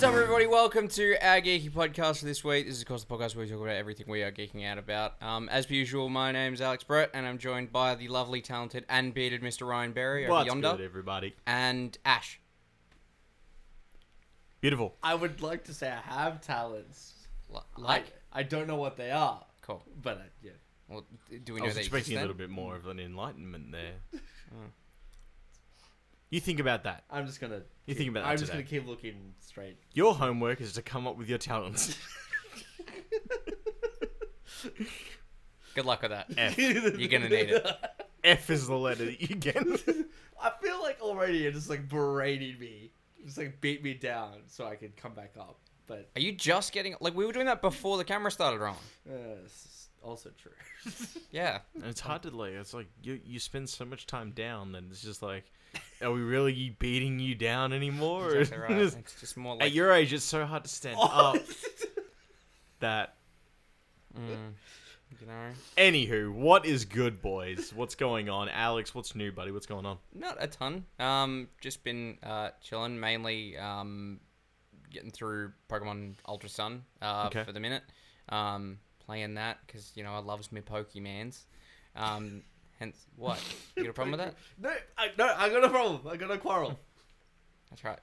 What's up, everybody? Welcome to our geeky podcast for this week. This is, of course, the podcast where we talk about everything we are geeking out about. Um, as per usual, my name's Alex Brett, and I'm joined by the lovely, talented, and bearded Mr. Ryan Berry over What's yonder, good, everybody? and Ash. Beautiful. I would like to say I have talents. L- Like like, I don't know what they are, cool. but uh, yeah. Well, do we I know was that expecting a little bit more of an enlightenment there. You think about that. I'm just gonna. You keep- think about that I'm just today. gonna keep looking straight. Your homework is to come up with your talents. Good luck with that. F. You're gonna need it. F is the letter that you get. I feel like already you're just like berating me, just like beat me down so I can come back up. But Are you just getting like we were doing that before the camera started rolling? uh, this is also true. Yeah. And it's hard to like. It's like you you spend so much time down, and it's just like, are we really beating you down anymore? Exactly right. It's just more At your age, it's so hard to stand Oh. up. That. mm, you know, Anywho, what is good, boys? What's going on, Alex? What's new, buddy? What's going on? not a ton. Um, just been uh chilling, mainly um, getting through Pokemon Ultra Sun uh Okay. for the minute. Um, playing that because you know I loves me Pokemans. Um, hence what? You got a problem with that? no, I, no, I got a problem. I got a quarrel. That's right.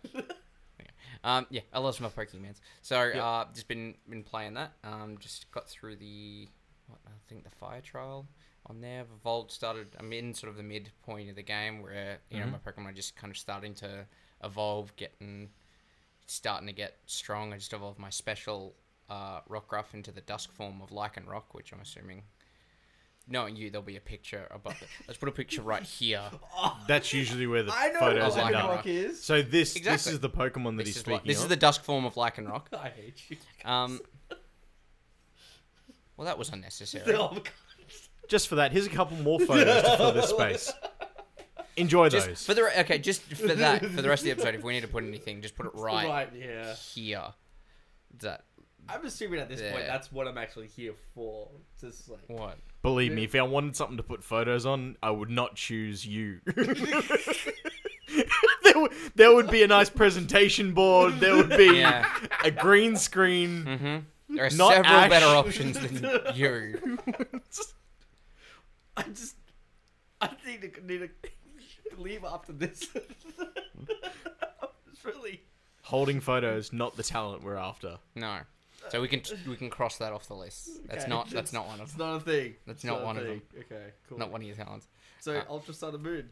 Um, yeah, I love my Pokemans. So uh, just been been playing that. Um, just got through the what I think the fire trial on there. Evolved started. I'm in sort of the midpoint of the game where you know my Pokemon are just kind of starting to evolve, getting starting to get strong. I just evolved my special uh, Rockruff into the Dusk form of Lycanroc, which I'm assuming. Knowing you, there'll be a picture above it. Let's put a picture right here. That's usually where the I know photos what end end up. up. Lycanroc is. So this Exactly. this is the Pokemon that This he's is, like- speaking this of. is the Dusk form of Lycanroc. I hate you. Um, well, that was unnecessary. Oh, God. Just for that, here's a couple more photos to fill this space. Enjoy Just those. for the re- okay, just for that for the rest of the episode, if we need to put anything, just put it right, Right, yeah. here. That I'm assuming at this point Yeah. that's what I'm actually here for. Just like what? Believe me, if I wanted something to put photos on, I would not choose you. there, would, there would be a nice presentation board. There would be Yeah. a green screen. Mm-hmm. There are Not several Ash. better options than you. I just I need to need to leave after this. it's really Holding photos, not the talent we're after. No, so we can we can cross that off the list. That's Okay, not that's not one It's of them. not a thing. That's It's not a one of them. Okay, cool. Not one of your talents. So uh, Ultra Sun and Moon.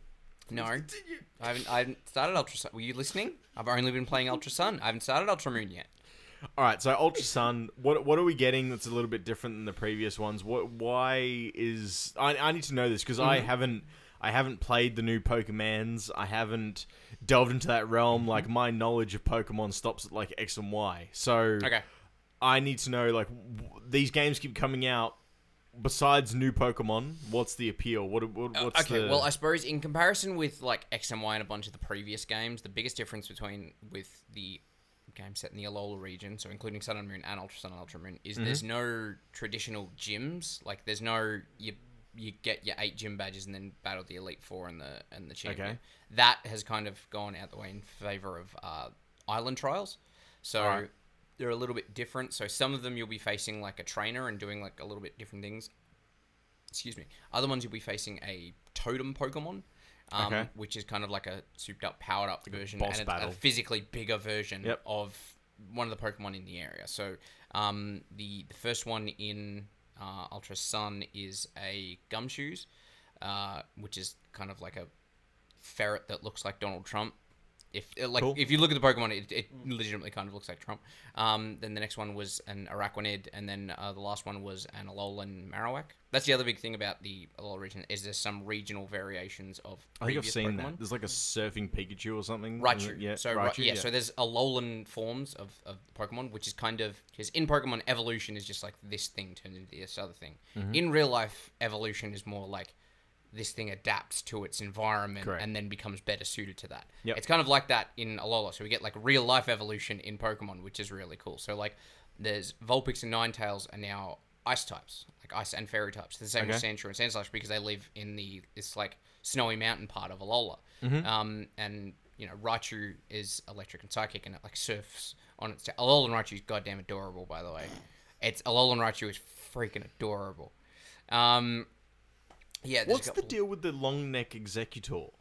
No, I Continue. haven't. I haven't started Ultra Sun. Were you listening? I've only been playing Ultra Sun. I haven't started Ultra Moon yet. All right, so Ultra Sun, what what are we getting that's a little bit different than the previous ones? What why is I, I need to know this because I Mm-hmm. haven't I haven't played the new Pokemans. I haven't delved into that realm. Mm-hmm. Like my knowledge of Pokemon stops at like X and Y. So Okay. I need to know like w- these games keep coming out. Besides new Pokemon, what's the appeal? What, what Uh, what's okay, the well, I suppose in comparison with like X and Y and a bunch of the previous games, the biggest difference between with the game set in the Alola region, so including Sun and Moon and Ultra Sun and Ultra Moon, is there's Mm-hmm. no traditional gyms. Like there's no you you get your eight gym badges and then battle the Elite Four and the and the champion. Okay. That has kind of gone out the way in favor of uh, island trials. So. They're a little bit different. So some of them you'll be facing like a trainer and doing like a little bit different things excuse me. Other ones you'll be facing a totem Pokemon, um, Okay. which is kind of like a souped up, powered up version, boss and it's battle. a physically bigger version Yep. of one of the Pokemon in the area. So um, the the first one in uh, Ultra Sun is a Gumshoos, uh, which is kind of like a ferret that looks like Donald Trump. If uh, like Cool. if you look at the Pokemon, it, it legitimately kind of looks like Trump. Um, then the next one was an Araquanid, and then uh, the last one was an Alolan Marowak. That's the other big thing about the Alola region is there's some regional variations of. I think I've seen Pokemon. that. There's like a surfing Pikachu or something. Raichu. Yeah, so Raichu, Ra- yeah, so there's Alolan forms of, of Pokemon, which is kind of because in Pokemon evolution is just like this thing turned into this other thing. Mm-hmm. In real life, evolution is more like this thing adapts to its environment Correct. and then becomes better suited to that. Yep. It's kind of like that in Alola. So we get like real life evolution in Pokemon, which is really cool. So like there's Vulpix and Ninetales are now ice types, like ice and fairy types. The same with Okay. Sandshrew and Sandslash because they live in the this like snowy mountain part of Alola. Mm-hmm. Um, and you know Raichu is electric and psychic and it like surfs on its tail. Alolan Raichu is goddamn adorable, by the way. It's Alolan Raichu is freaking adorable. Um, yeah. What's the deal with the long neck Exeggutor?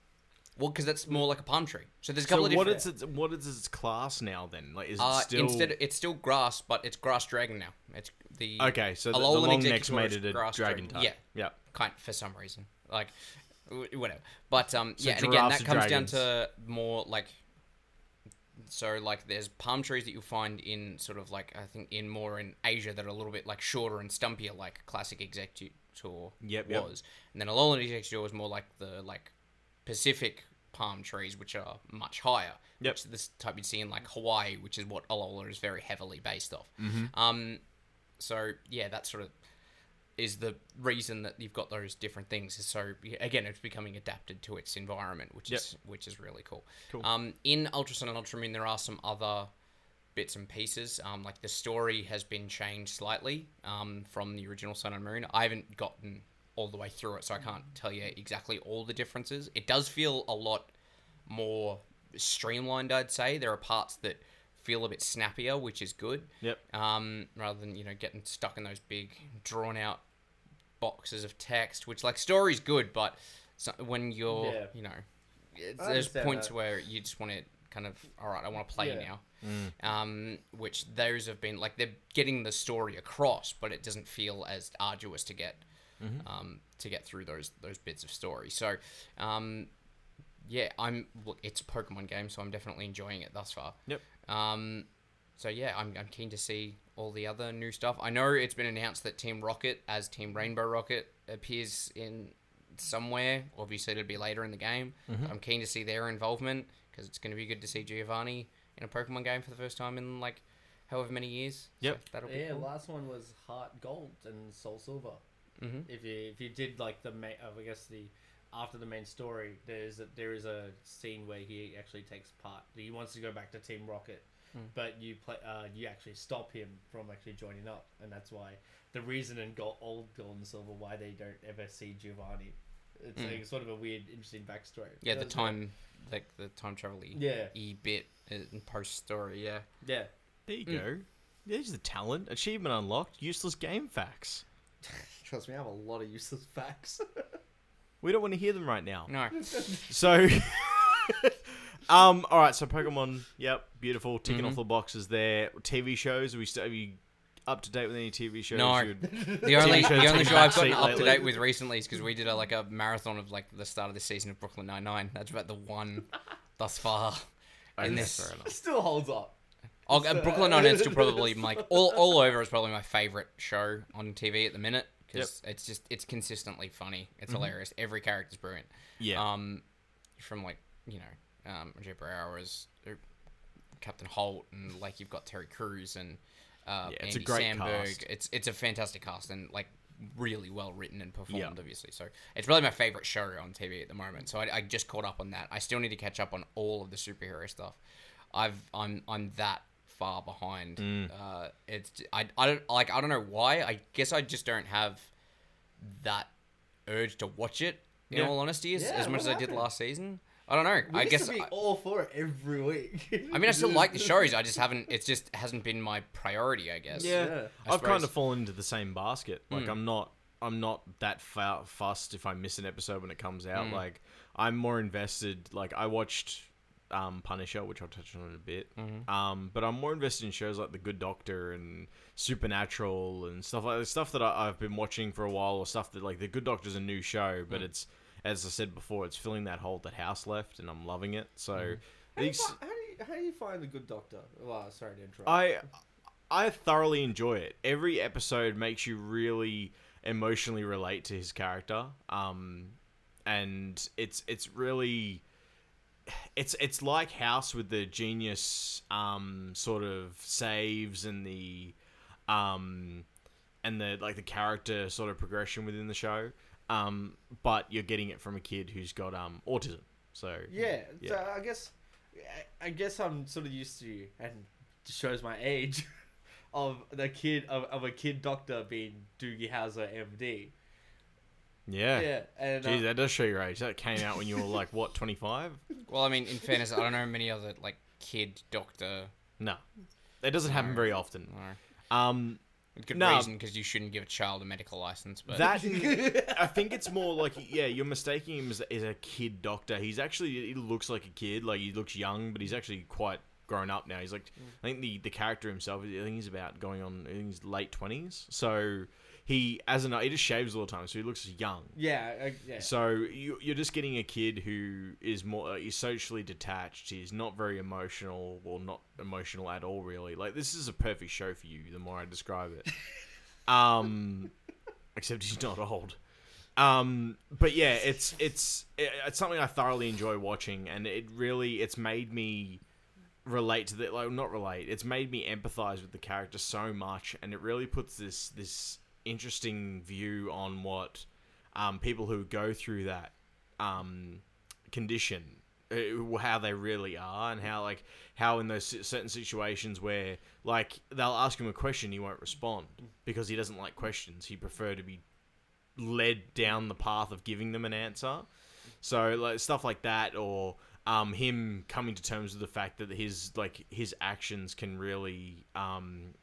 Well, because that's more like a palm tree. So there's a So couple of what different. is its what is its class now then? Like is it uh, still instead, it's still grass, but it's grass dragon now. It's the okay? So the, the long neck's made it a grass dragon type. Yeah. yeah. kind for some reason like whatever but um So yeah and again that comes down to more like so like there's palm trees that you'll find in sort of like i think in more in asia that are a little bit like shorter and stumpier like classic Exeggutor Yep, yep. was and then alolan Exeggutor was more like the like pacific palm trees which are much higher Yep. which is this type you'd see in like hawaii which is what alola is very heavily based off Mm-hmm. um so yeah that's sort of is the reason that you've got those different things. is So again, it's becoming adapted to its environment, which Yep. is which is really cool. Cool. Um, in Ultra Sun and Ultra Moon, there are some other bits and pieces. Um, like the story has been changed slightly um, from the original Sun and Moon. I haven't gotten all the way through it, so I can't tell you exactly all the differences. It does feel a lot more streamlined, I'd say. There are parts that feel a bit snappier, which is good Yep. um, rather than you know getting stuck in those big drawn out boxes of text. Which like story's good, but when you're Yeah. you know, there's points that. where you just want to kind of all right, I want to play Yeah. now. Um, which those have been like they're getting the story across, but it doesn't feel as arduous to get um, to get through those those bits of story. So. Um, yeah, I'm. Look, it's a Pokemon game, so I'm definitely enjoying it thus far. Yep. Um, so yeah, I'm, I'm keen to see all the other new stuff. I know it's been announced that Team Rocket as Team Rainbow Rocket appears in somewhere. Obviously, it'll be later in the game. Mm-hmm. I'm keen to see their involvement because it's going to be good to see Giovanni in a Pokemon game for the first time in like however many years. Yep. So that'll be Yeah, cool. last one was Heart Gold and Soul Silver. Mhm. If you if you did like the main, I guess the after the main story, there's a, there is a scene where he actually takes part. He wants to go back to Team Rocket, but you play uh, you actually stop him from actually joining up, and that's why the reason in gold, old Gold and Silver why they don't ever see Giovanni. It's Mm. like sort of a weird, interesting backstory. Yeah, the That's right. time, like the time travel Yeah, e bit in post story. Yeah. yeah. There you Mm. go. There's the talent. Achievement unlocked. Useless game facts. Trust me, I have a lot of useless facts. We don't want to hear them right now. No. So, um, all right. So Pokemon. Yep, beautiful. Ticking Mhm. off the boxes there. TV shows. Are we still? Are you up to date with any TV shows? No. You'd- The only shows the only taking show I've backseat gotten up to lately. date with recently is because we did a, like a marathon of like the start of the season of Brooklyn Nine Nine. That's about the one thus far in this. fair enough. Still holds up. Oh, uh, Brooklyn Nine Nine still probably like all, all over is probably my favorite show on TV at the minute because it's just it's consistently funny. It's hilarious. Every character's brilliant. Yeah. Um, from like you know, um, Jay Braugher as uh, Captain Holt, and like you've got Terry Crews and uh, Yeah, it's a great Samberg. cast. It's it's a fantastic cast and like really well written and performed, Yeah. obviously. So it's really my favorite show on TV at the moment. So I, I just caught up on that. I still need to catch up on all of the superhero stuff. I've I'm I'm that far behind. Mm. Uh, it's I I don't like I don't know why. I guess I just don't have that urge to watch it. In Yeah. all honesty, as, Yeah, as much what as I did last season. I don't know. We I guess to be I, all for it every week. I mean I still like the shows. I just haven't. It just hasn't been my priority. I guess. Yeah, Yeah. I I've kind of fallen into the same basket. Like Mm. I'm not, I'm not that fa- fussed if I miss an episode when it comes out. Mm. Like I'm more invested. Like I watched um, Punisher, which I'll touch on in a bit. Mhm. Um, but I'm more invested in shows like The Good Doctor and Supernatural and stuff like stuff that I, I've been watching for a while, or stuff that like The Good Doctor's a new show, but Mm. it's as I said before, it's filling that hole that House left, and I'm loving it. So Mm. How do, you these. how, do you, how do you find the good doctor? Well, sorry to interrupt. I I thoroughly enjoy it. Every episode makes you really emotionally relate to his character. Um and it's it's really it's it's like House with the genius um sort of saves and the um and the like the character sort of progression within the show. Um but you're getting it from a kid who's got um autism. So yeah, Yeah. So I guess I- I guess I'm sort of used to and just shows my age of the kid of, of a kid doctor being Doogie Howser MD. yeah. Yeah, and uh, Geez, that does show your age. That came out when you were like what, twenty five? Well, I mean, in fairness, I don't know many other like kid doctor No. It doesn't happen No. very often. No. Um, Good No. reason because you shouldn't give a child a medical license. But that I think it's more like yeah, you're mistaking him as, as a kid doctor. He's actually he looks like a kid, like he looks young, but he's actually quite grown up now. He's like mm. I think the the character himself, I think he's about going on, I think he's late twenties. So he as an he just shaves all the time, so he looks young. Yeah, uh, yeah. So you, you're just getting a kid who is more uh, is socially detached. He's not very emotional, or not emotional at all, really. Like this is a perfect show for you. The more I describe it, um, except he's not old. Um, but yeah, it's it's it's something I thoroughly enjoy watching, and it really it's made me relate to the like not relate. It's made me empathize with the character so much, and it really puts this this interesting view on what um, people who go through that um, condition, uh, how they really are, and how like how in those certain situations where like they'll ask him a question, he won't respond because he doesn't like questions. He prefer to be led down the path of giving them an answer. So like stuff like that, or um, him coming to terms with the fact that his like his actions can really um,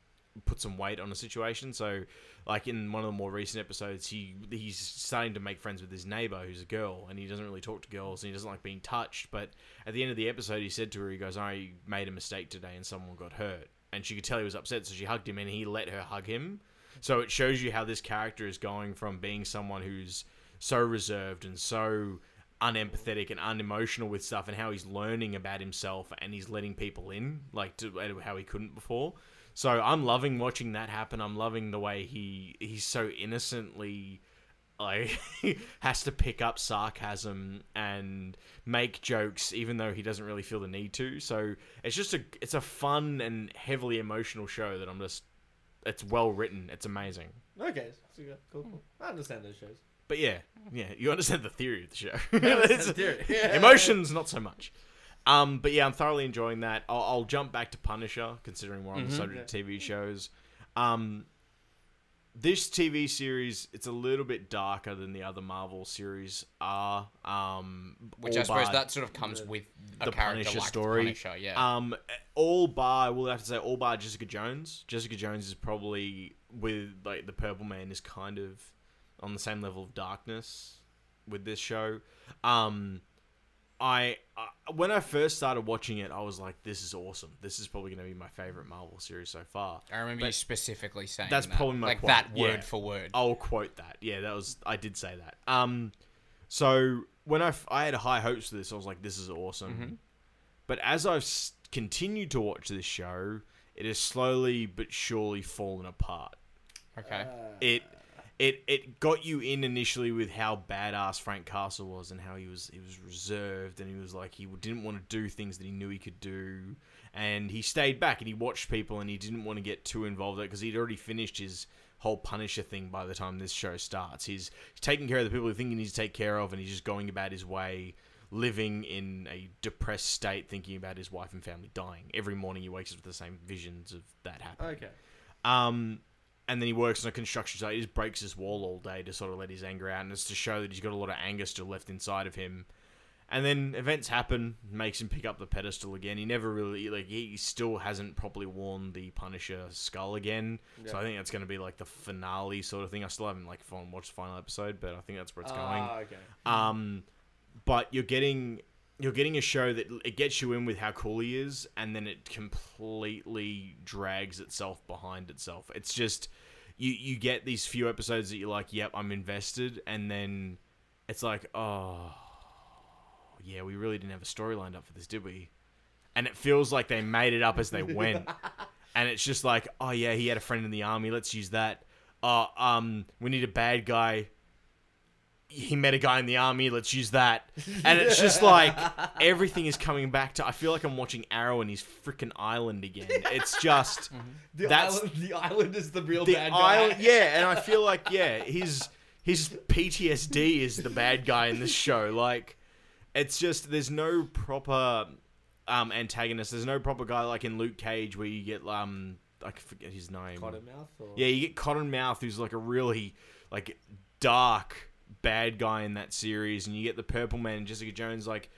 put some weight on a situation. So like in one of the more recent episodes, he he's starting to make friends with his neighbor who's a girl, and he doesn't really talk to girls, and he doesn't like being touched. But at the end of the episode, he said to her, he goes, "I made a mistake today, and someone got hurt." And she could tell he was upset, so she hugged him, and he let her hug him. So it shows you how this character is going from being someone who's so reserved and so unempathetic and unemotional with stuff, and how he's learning about himself and he's letting people in, like to how he couldn't before. So I'm loving watching that happen. I'm loving the way he he's so innocently like has to pick up sarcasm and make jokes even though he doesn't really feel the need to. So it's just a it's a fun and heavily emotional show that I'm just it's well written. It's amazing. Okay, cool, cool. I understand those shows. But yeah, yeah, you understand the theory of the show. The theory. Yeah. Emotions, not so much. Um, but yeah, I'm thoroughly enjoying that. I'll, I'll jump back to Punisher, considering we're on the Mhm. subject of TV shows. Um, this TV series, it's a little bit darker than the other Marvel series are. Um, which I suppose that sort of comes with a the character Punisher like story. the Punisher. Yeah. Um, all bar, we'll have to say all bar Jessica Jones. Jessica Jones is probably with like the Purple Man is kind of on the same level of darkness with this show. Um, I, I when I first started watching it, I was like, "This is awesome. This is probably going to be my favorite Marvel series so far." I remember you specifically saying that's that. probably my like quote, that word yeah. for word. I'll quote that. Yeah, that was I did say that. Um, so when I, f- I had high hopes for this, I was like, "This is awesome." Mhm. But as I've s- continued to watch this show, it has slowly but surely fallen apart. Okay. Uh, It it it got you in initially with how badass Frank Castle was and how he was he was reserved and he was like he didn't want to do things that he knew he could do and he stayed back and he watched people and he didn't want to get too involved because he'd already finished his whole Punisher thing by the time this show starts. He's, he's taking care of the people he thinks he needs to take care of and he's just going about his way living in a depressed state thinking about his wife and family dying. Every morning he wakes up with the same visions of that happening. okay. Um, and then he works on a construction site. He just breaks his wall all day to sort of let his anger out, and it's to show that he's got a lot of anger still left inside of him. And then events happen, makes him pick up the pedestal again. He never really like he still hasn't properly worn the Punisher skull again. So I think that's going to be like the finale sort of thing. I still haven't like watched the final episode, but I think that's where it's going. Ah, okay. Um, but you're getting you're getting a show that it gets you in with how cool he is, and then it completely drags itself behind itself. It's just you you get these few episodes that you're like, yep, I'm invested, and then it's like, oh, yeah, we really didn't have a story lined up for this, did we? And it feels like they made it up as they went. and it's just like, oh yeah, he had a friend in the army. Let's use that. Uh, um, we need a bad guy. He met a guy in the army. Let's use that. And it's just like everything is coming back to. I feel like I'm watching Arrow and his freaking island again. It's just The That's- island, the island is the real the bad guy. island. Yeah, and I feel like yeah, his his PTSD is the bad guy in this show. Like, it's just there's no proper um antagonist. There's no proper guy like in Luke Cage where you get um I forget his name. Cottonmouth. Or... Yeah, you get Cottonmouth, who's like a really like dark bad guy in that series, and you get the Purple Man and Jessica Jones, like,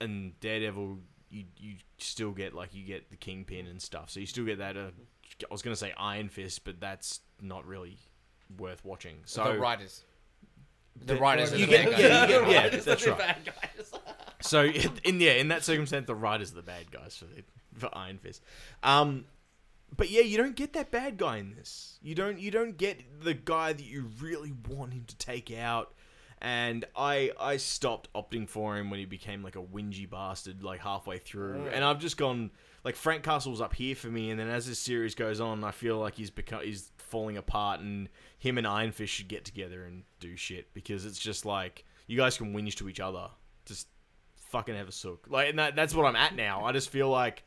and Daredevil you you still get like you get the kingpin and stuff. So you still get that. Uh, I was gonna say Iron Fist, but that's not really worth watching. So the writers. The, The- writers. are you the get- bad guys. yeah, you get- yeah, that's right. So in yeah, in that circumstance, the writers are the bad guys for the, for Iron Fist. Um, but yeah, you don't get that bad guy in this. You don't you don't get the guy that you really want him to take out. And I I stopped opting for him when he became like a whingy bastard like halfway through. And I've just gone like Frank Castle's up here for me, and then as this series goes on, I feel like he's become he's falling apart, and him and Iron Fist should get together and do shit because it's just like you guys can whinge to each other. Just fucking have a sook. Like, and that, that's what I'm at now. I just feel like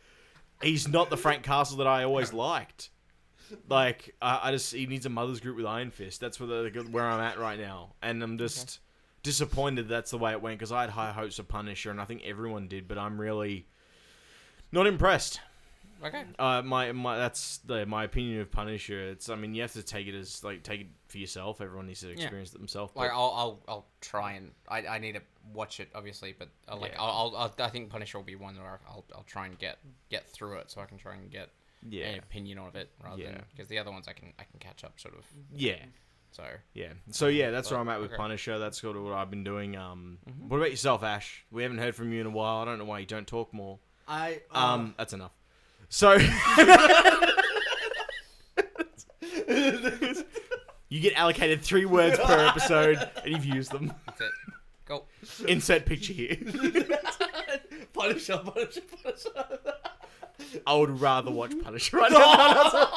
he's not the Frank Castle that I always liked. Like, I, I just he needs a mother's group with Iron Fist. That's where the, where I'm at right now, and I'm just disappointed that's the way it went because I had high hopes of Punisher, and I think everyone did, but I'm really not impressed. Okay. Uh, my my that's the my opinion of Punisher. It's I mean you have to take it as like take it for yourself. Everyone needs to experience it themselves. Like I'll, I'll, I'll try and I, I need to watch it obviously, but uh, like Yeah. I'll, I'll, I'll, think Punisher will be one where I'll, I'll try and get get through it so I can try and get yeah, an opinion of it rather than because the other ones I can I can catch up sort of. yeah. So Yeah. So yeah, that's But, where I'm at with okay. Punisher. That's sort of what I've been doing. Um, Mhm. what about yourself, Ash? We haven't heard from you in a while. I don't know why you don't talk more. I Um, that's enough. So you get allocated three words per episode, and you've used them. that's it. Go. Insert picture here. Punisher, Punisher, Punisher. I would rather watch Punisher right now.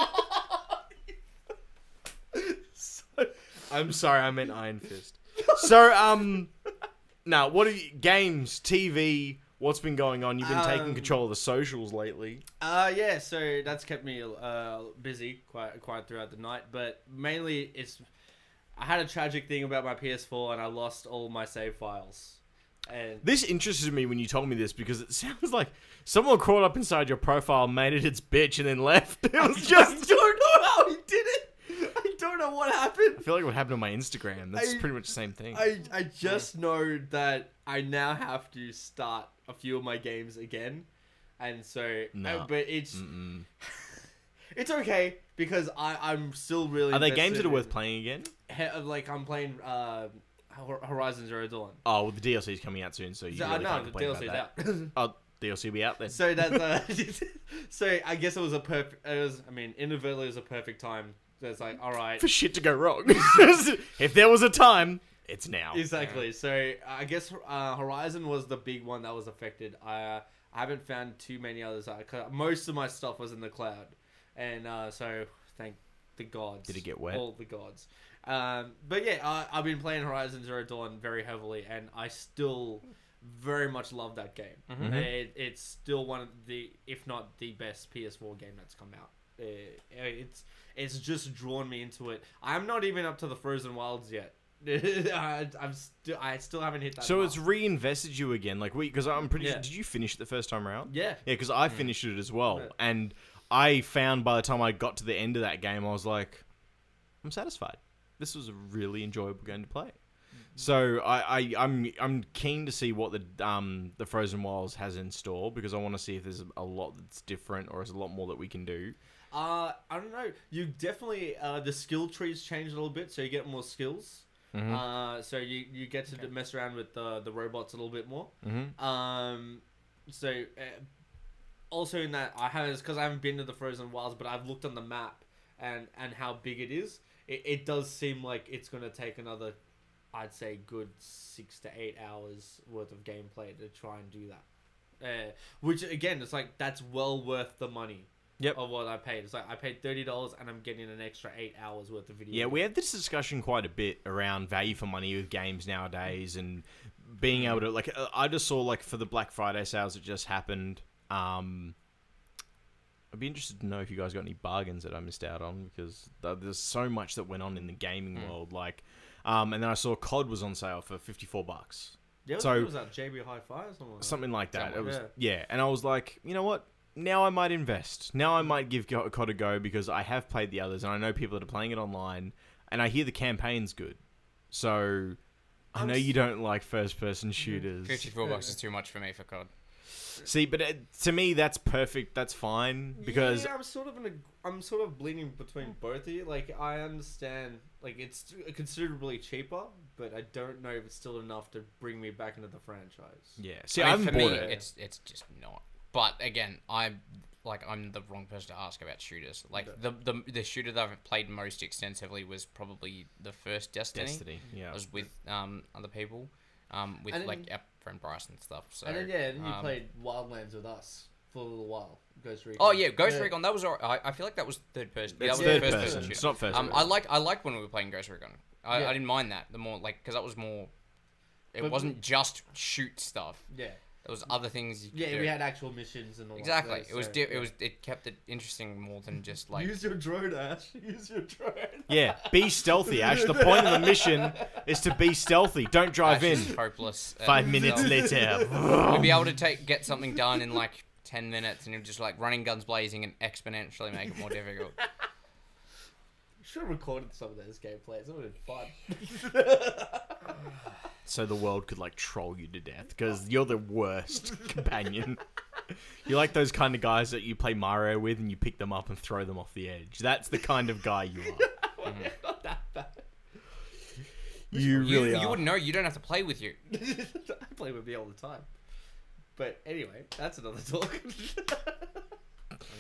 I'm sorry, I meant Iron Fist. So, um, now what are you, games, TV? What's been going on? You've been taking Um, control of the socials lately. Uh, yeah, so that's kept me uh, busy quite quite throughout the night. But mainly, it's I had a tragic thing about my PS4 and I lost all my save files. And This interested me when you told me this because it sounds like someone crawled up inside your profile, made it its bitch, and then left. It was I just. don't know how he did it. I don't know what happened. I feel like what happened on my Instagram. That's I- pretty much the same thing. I I just know that I now have to start a few of my games again, and so No. uh, but it's Mm-mm. it's okay because I I'm still really. Are they games that are worth playing again? he- like I'm playing uh, Hor- Horizon Zero Dawn. Oh, well, the DLC's coming out soon, so you So, uh, really no, can't the DLC's about out. that. Oh, DLC will be out then. so that's uh, so I guess it was a perfect. It was I mean inadvertently it was a perfect time. So it's like all right. for shit to go wrong. if there was a time, it's now. Exactly. So I guess uh, Horizon was the big one that was affected. I uh, I haven't found too many others. Uh, 'cause most of my stuff was in the cloud, and uh, so thank the gods. Did it get wet? All the gods. Um, but yeah, I, I've been playing Horizon Zero Dawn very heavily, and I still very much love that game. Mhm. It, it's still one of the, if not the best PS4 game that's come out. Uh, it's it's just drawn me into it. I'm not even up to the Frozen Wilds yet. I, I'm still I still haven't hit that. So mark. it's reinvested you again, like we because I'm pretty. Yeah. sure Did you finish it the first time around? yeah. Yeah, because I finished it as well, Yeah. and I found by the time I got to the end of that game, I was like, I'm satisfied. This was a really enjoyable game to play. So I, I I'm I'm keen to see what the um the Frozen Wilds has in store because I want to see if there's a lot that's different or is a lot more that we can do. Uh, I don't know. You definitely uh, the skill trees change a little bit, so you get more skills. Mhm. Uh, so you you get to mess around with the the robots a little bit more. Mm-hmm. Um, so uh, also in that I have because I haven't been to the Frozen Wilds, but I've looked on the map and and how big it is. It, it does seem like it's gonna take another, I'd say, good six to eight hours worth of gameplay to try and do that. Uh, which again, it's like that's well worth the money. Yep. Of what I paid, it's like I paid thirty dollars and I'm getting an extra eight hours worth of video. Yeah, we had this discussion quite a bit around value for money with games nowadays, and being able to like. uh, I just saw like for the Black Friday sales that just happened. Um, I'd be interested to know if you guys got any bargains that I missed out on because th- there's so much that went on in the gaming Mm. world. Like, um, and then I saw COD was on sale for fifty four bucks, Yeah, so- was that JB Hi-Fi or something? Like that? something like that. It was yeah. yeah, and I was like, you know what? Now I might invest. Now I might give COD a go because I have played the others and I know people that are playing it online, and I hear the campaign's good. So I I'm know s- you don't like first person mm-hmm. shooters. Fifty-four bucks is too much for me for COD. See, but it, to me, that's perfect. That's fine because yeah, I'm sort of in a, I'm sort of bleeding between both of you. Like I understand, like it's considerably cheaper, but I don't know if it's still enough to bring me back into the franchise. yeah. See, I I, mean, haven't for bought me, it. it's it's just not. But again, I'm like I'm the wrong person to ask about shooters. Like the the, the shooter that I've played most extensively was probably the first Destiny. Destiny. Yeah. I was with um other people, um with then- like our friend Bryce and stuff. So and then yeah, then you um, played Wildlands with us for a little while. Ghost Recon. Oh yeah, Ghost Recon. That was. all- I, I feel like that was third person. It's that was third first person. shooter. It's not first Um, person. I like I like when we were playing Ghost Recon. I, Yeah. I didn't mind that. The more like because that was more. It But- wasn't just shoot stuff. Yeah, There was other things. You could yeah, do. we had actual missions and all. That. Exactly. That, It was. so, Di- yeah. It was. It kept it interesting more than just like. Use your drone, Ash. Use your drone. Yeah, be stealthy, Ash. The point of the mission is to be stealthy. Don't drive Ash in. is hopeless. at Five minutes himself. later. We'll be able to take get something done in like ten minutes, and you're just like running guns blazing and exponentially make it more difficult. Should have recorded some of those gameplays. It would have been fun. So the world could like troll you to death because you're the worst companion. You're like those kind of guys that you play Mario with and you pick them up and throw them off the edge. That's the kind of guy you are. Not that bad. You You, really you are. wouldn't know. You don't have to play with you. I play with me all the time. But anyway, that's another talk.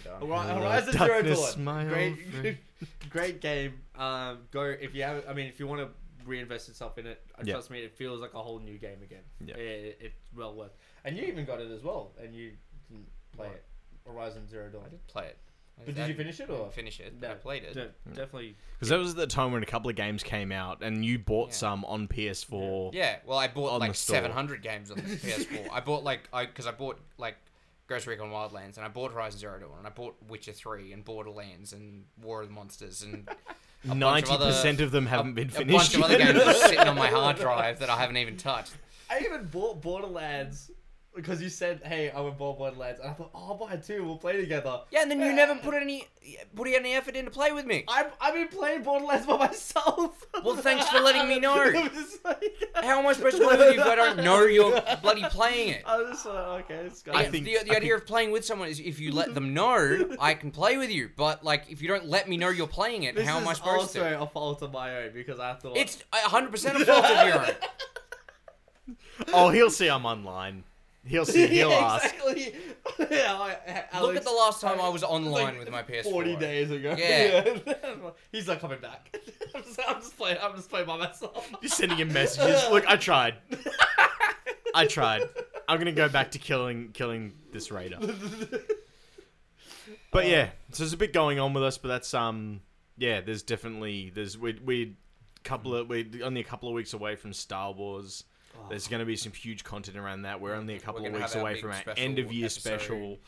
Hello, Hori- Horizon Zero darkness, Dawn, my great, friend. great game. Um, go if you have. I mean, if you want to reinvest itself in it, uh, Yeah. trust me, it feels like a whole new game again. Yeah. It, it's well worth. And you even got it as well, and you didn't play What? it. Horizon Zero Dawn. I did play it. But did I you finish it or? finish it? No. I played it. De- definitely. Because that was at the time when a couple of games came out and you bought Yeah. some on PS4. Yeah, well, I bought like 700 games on the PS4. I bought like I because I bought like Ghost Recon Wildlands and I bought Horizon Zero Dawn and I bought Witcher 3 and Borderlands and War of the Monsters and a bunch of Ninety other- percent of them haven't been finished. a finished. bunch of other games sitting on my hard drive that I haven't even touched. I even bought Borderlands because you said, "Hey, I'm would buy Borderlands," and I thought, "Oh, I'll buy two. We'll play together." Yeah, and then you never put any put any effort in to play with me. I've, I've been playing Borderlands by myself. Well, thanks for letting me know. Like, How am I supposed to play with you if I don't know you're bloody playing it? I was just like, okay, it's I think- the, the I idea of playing with someone is if you let them know, I can play with you. But like, if you don't let me know you're playing it, This how is am I supposed to? also to? a fault of my own because I thought It's 100 percent a fault of your own. oh, he'll see I'm online. He'll see. He'll yeah, ask. exactly. yeah, Alex, Look at the last time I was online like with my PS4. Forty days ago. Yeah. he's not coming back. I'm just, I'm just playing. I'm just playing by myself. Just sending him messages. Look, I tried. I tried. I'm gonna go back to killing killing this raider. But yeah, so there's a bit going on with us, but that's um yeah, there's definitely there's we we couple of we're only a couple of weeks away from Star Wars. There's going to be some huge content around that. We're only a couple of weeks away from our end of year episode special.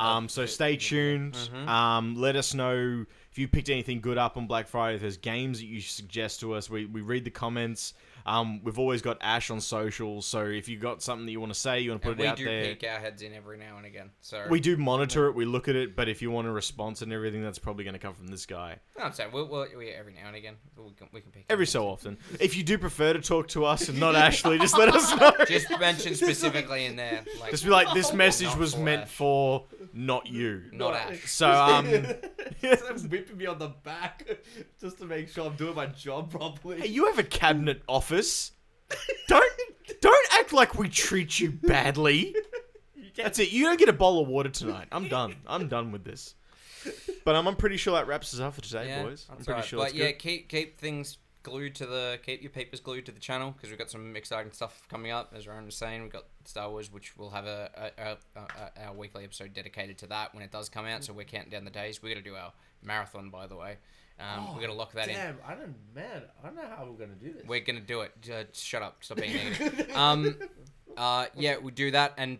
Um, so stay tuned. Mhm. Um, let us know if you picked anything good up on Black Friday. If there's games that you suggest to us, we, we read the comments. Um, we've always got Ash on socials, so if you've got something that you want to say, you want to put And it we do there. peek our heads in every now and again. So We do monitor it, we look at it, but if you want a response and everything, that's probably going to come from this guy. No, I'm saying we'll, we'll, we every now and again we can we can peek. Every so in. often. If you do prefer to talk to us and not Ashley, just let us know. Just mention specifically in there, like Just be like, this message was for meant Ash. for not you. not Ash. So, um, He's whipping me on the back just to make sure I'm doing my job properly. Hey, you have a cabinet office. Don't don't act like we treat you badly. That's it. You don't get a bowl of water tonight. I'm done. I'm done with this. But um, I'm pretty sure that wraps us up for today, yeah, boys. I'm that's pretty right. sure But that's yeah, good. keep keep things glued to the keep your papers glued to the channel because we've got some exciting stuff coming up. As Ryan was saying, we've got Star Wars, which we'll have a, a, a, a our weekly episode dedicated to that when it does come out. So we're counting down the days. We're gonna do our marathon, by the way. Um, we're gonna lock that in. Damn, I don't, man, I don't know how we're gonna do this. We're gonna do it. Just shut up. Stop being negative. um, uh, yeah, we do that and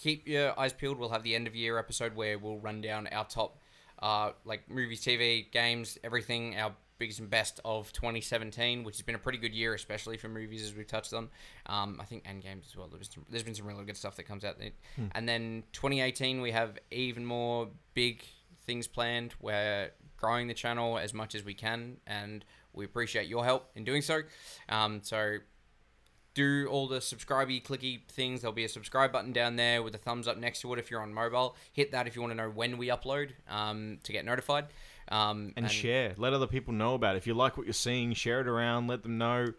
keep your eyes peeled. We'll have the end of year episode where we'll run down our top, uh, like movies, TV, games, everything. Our biggest and best of 2017, which has been a pretty good year, especially for movies as we've touched on. Um, I think and games as well. There's, some, there's been some really good stuff that comes out. There. And then 2018, we have even more big things planned. We're growing the channel as much as we can, and we appreciate your help in doing so. Um, so do all the subscribey clicky things. There'll be a subscribe button down there with a thumbs up next to it if you're on mobile. Hit that if you want to know when we upload um, to get notified. Um, and, share. Let other people know about it. If you like what you're seeing, share it around. Let them know.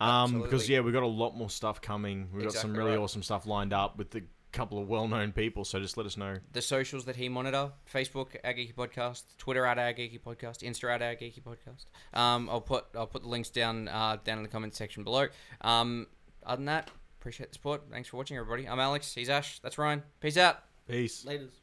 Um, because yeah, we've got a lot more stuff coming. We've got some really right. awesome stuff lined up with a couple of well-known people. So just let us know. the socials that he monitor Facebook Our Geeky Podcast, Twitter at Our Geeky Podcast, Insta at Our Geeky Podcast. Um, I'll put I'll put the links down uh, down in the comments section below. Um, other than that, appreciate the support. Thanks for watching, everybody. I'm Alex. He's Ash. That's Ryan. Peace out. Peace. Laters.